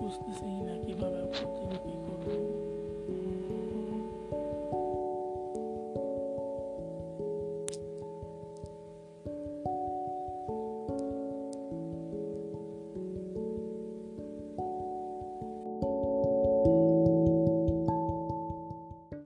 os desenhos.